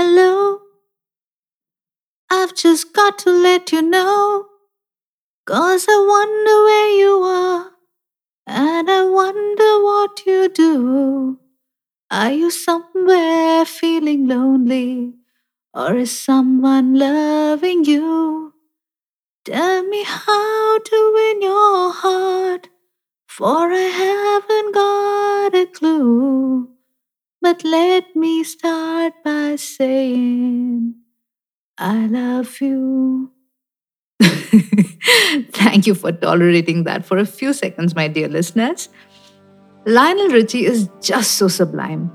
Hello, I've just got to let you know. Cause I wonder where you are, and I wonder what you do. Are you somewhere feeling lonely, or is someone loving you? Tell me how to win your heart, for I haven't got a clue. But let me start by saying, I love you. Thank you for tolerating that for a few seconds, my dear listeners. Lionel Richie is just so sublime,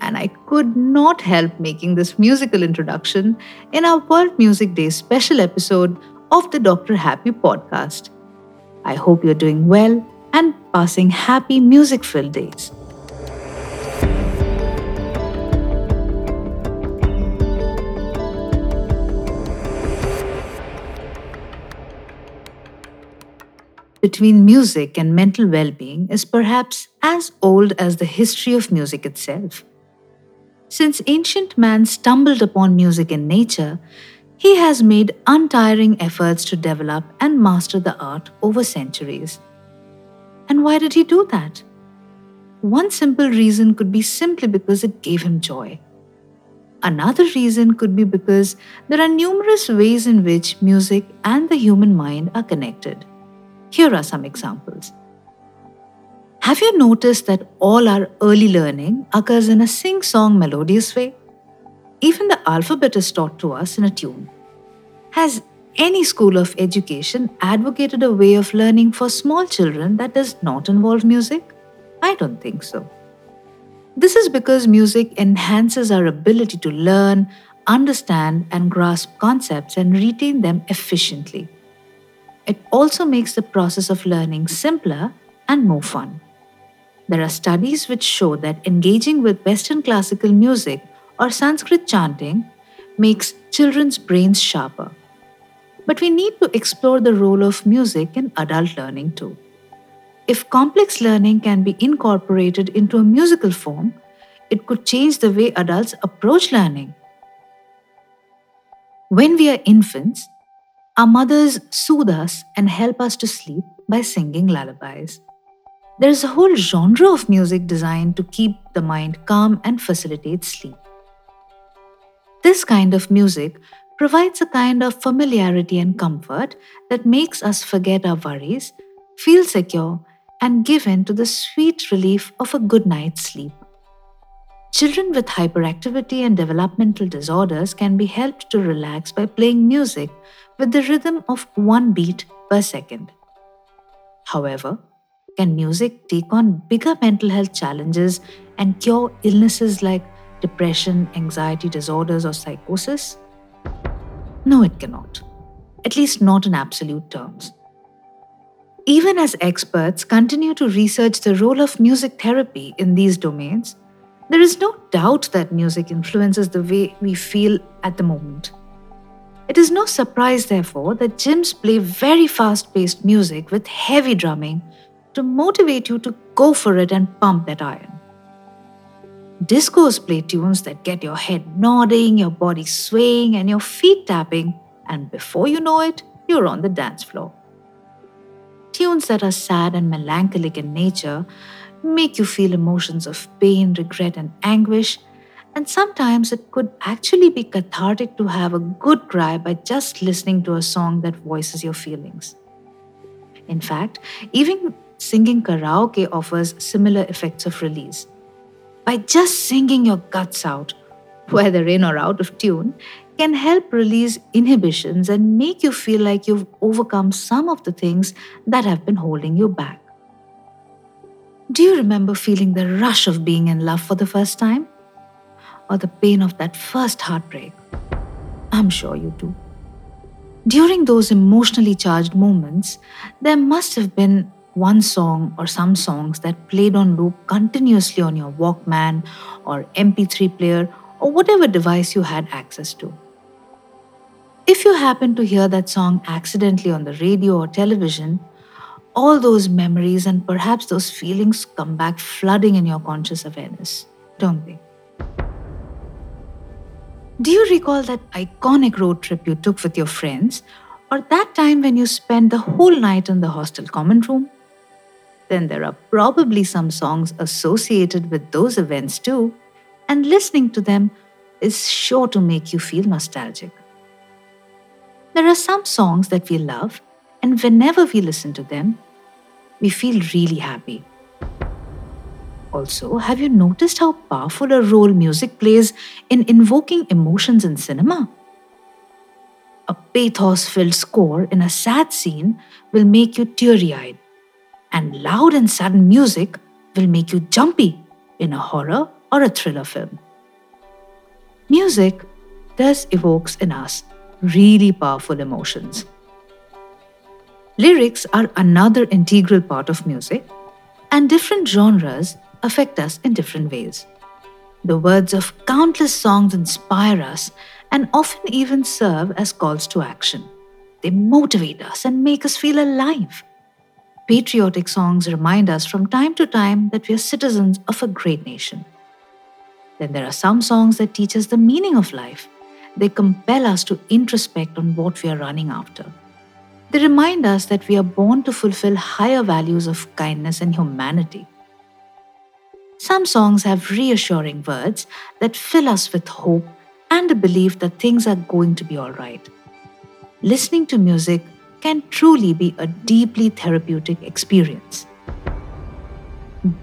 and I could not help making this musical introduction in our World Music Day special episode of the Dr. Happy podcast. I hope you're doing well and passing happy music filled days. Between music and mental well being is perhaps as old as the history of music itself. Since ancient man stumbled upon music in nature, he has made untiring efforts to develop and master the art over centuries. And why did he do that? One simple reason could be simply because it gave him joy. Another reason could be because there are numerous ways in which music and the human mind are connected. Here are some examples. Have you noticed that all our early learning occurs in a sing song melodious way? Even the alphabet is taught to us in a tune. Has any school of education advocated a way of learning for small children that does not involve music? I don't think so. This is because music enhances our ability to learn, understand, and grasp concepts and retain them efficiently. It also makes the process of learning simpler and more fun. There are studies which show that engaging with Western classical music or Sanskrit chanting makes children's brains sharper. But we need to explore the role of music in adult learning too. If complex learning can be incorporated into a musical form, it could change the way adults approach learning. When we are infants, our mothers soothe us and help us to sleep by singing lullabies. There is a whole genre of music designed to keep the mind calm and facilitate sleep. This kind of music provides a kind of familiarity and comfort that makes us forget our worries, feel secure, and give in to the sweet relief of a good night's sleep. Children with hyperactivity and developmental disorders can be helped to relax by playing music with the rhythm of one beat per second. However, can music take on bigger mental health challenges and cure illnesses like depression, anxiety disorders, or psychosis? No, it cannot. At least not in absolute terms. Even as experts continue to research the role of music therapy in these domains, there is no doubt that music influences the way we feel at the moment. It is no surprise, therefore, that gyms play very fast paced music with heavy drumming to motivate you to go for it and pump that iron. Discos play tunes that get your head nodding, your body swaying, and your feet tapping, and before you know it, you're on the dance floor. Tunes that are sad and melancholic in nature make you feel emotions of pain, regret, and anguish. And sometimes it could actually be cathartic to have a good cry by just listening to a song that voices your feelings. In fact, even singing karaoke offers similar effects of release. By just singing your guts out, whether in or out of tune, can help release inhibitions and make you feel like you've overcome some of the things that have been holding you back. Do you remember feeling the rush of being in love for the first time? Or the pain of that first heartbreak? I'm sure you do. During those emotionally charged moments, there must have been one song or some songs that played on loop continuously on your Walkman or MP3 player or whatever device you had access to. If you happen to hear that song accidentally on the radio or television, all those memories and perhaps those feelings come back flooding in your conscious awareness, don't they? Do you recall that iconic road trip you took with your friends, or that time when you spent the whole night in the hostel common room? Then there are probably some songs associated with those events too, and listening to them is sure to make you feel nostalgic. There are some songs that we love, and whenever we listen to them, we feel really happy. Also, have you noticed how powerful a role music plays in invoking emotions in cinema? A pathos filled score in a sad scene will make you teary eyed, and loud and sudden music will make you jumpy in a horror or a thriller film. Music thus evokes in us really powerful emotions. Lyrics are another integral part of music, and different genres affect us in different ways. The words of countless songs inspire us and often even serve as calls to action. They motivate us and make us feel alive. Patriotic songs remind us from time to time that we are citizens of a great nation. Then there are some songs that teach us the meaning of life. They compel us to introspect on what we are running after. They remind us that we are born to fulfill higher values of kindness and humanity. Some songs have reassuring words that fill us with hope and a belief that things are going to be all right. Listening to music can truly be a deeply therapeutic experience.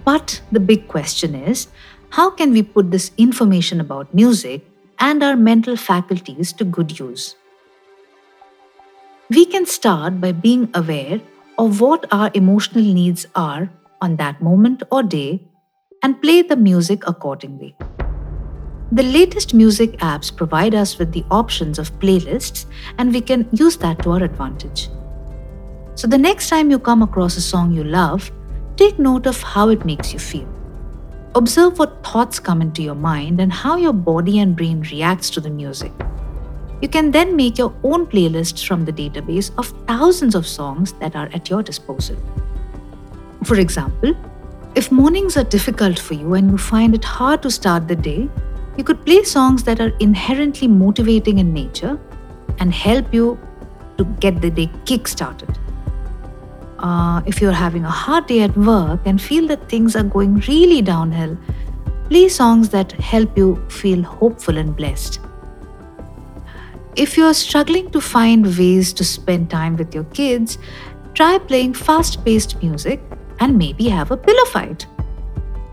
But the big question is how can we put this information about music and our mental faculties to good use? We can start by being aware of what our emotional needs are on that moment or day and play the music accordingly. The latest music apps provide us with the options of playlists, and we can use that to our advantage. So, the next time you come across a song you love, take note of how it makes you feel. Observe what thoughts come into your mind and how your body and brain reacts to the music. You can then make your own playlists from the database of thousands of songs that are at your disposal. For example, if mornings are difficult for you and you find it hard to start the day, you could play songs that are inherently motivating in nature and help you to get the day kick started. Uh, if you're having a hard day at work and feel that things are going really downhill, play songs that help you feel hopeful and blessed. If you're struggling to find ways to spend time with your kids, try playing fast paced music and maybe have a pillow fight.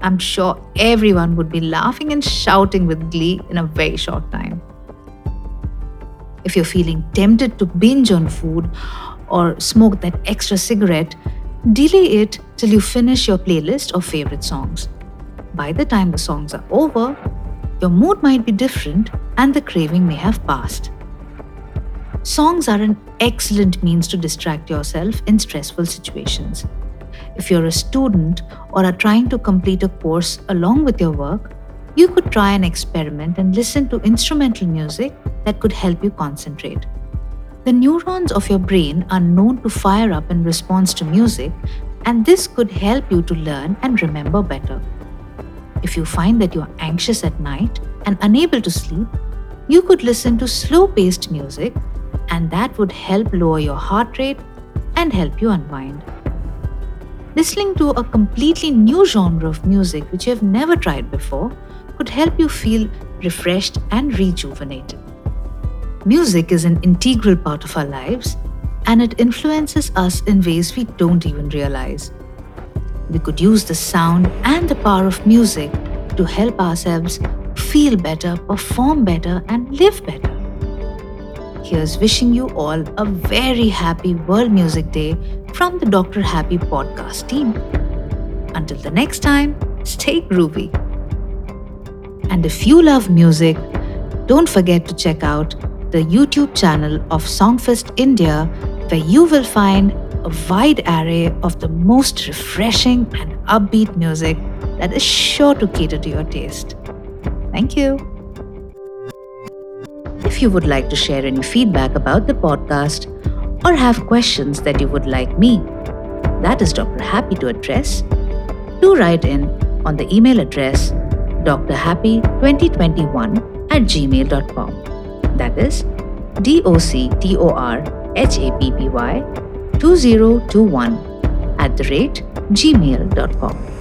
I'm sure everyone would be laughing and shouting with glee in a very short time. If you're feeling tempted to binge on food or smoke that extra cigarette, delay it till you finish your playlist of favorite songs. By the time the songs are over, your mood might be different and the craving may have passed. Songs are an excellent means to distract yourself in stressful situations. If you're a student or are trying to complete a course along with your work, you could try an experiment and listen to instrumental music that could help you concentrate. The neurons of your brain are known to fire up in response to music, and this could help you to learn and remember better. If you find that you are anxious at night and unable to sleep, you could listen to slow paced music, and that would help lower your heart rate and help you unwind. Listening to a completely new genre of music which you have never tried before could help you feel refreshed and rejuvenated. Music is an integral part of our lives and it influences us in ways we don't even realize. We could use the sound and the power of music to help ourselves feel better, perform better, and live better. Wishing you all a very happy World Music Day from the Dr. Happy podcast team. Until the next time, stay groovy. And if you love music, don't forget to check out the YouTube channel of Songfest India, where you will find a wide array of the most refreshing and upbeat music that is sure to cater to your taste. Thank you. If you would like to share any feedback about the podcast or have questions that you would like me, that is Dr. Happy to address, do write in on the email address drhappy2021 at gmail.com. That is D O C T O R H A P P Y 2021 at the rate gmail.com.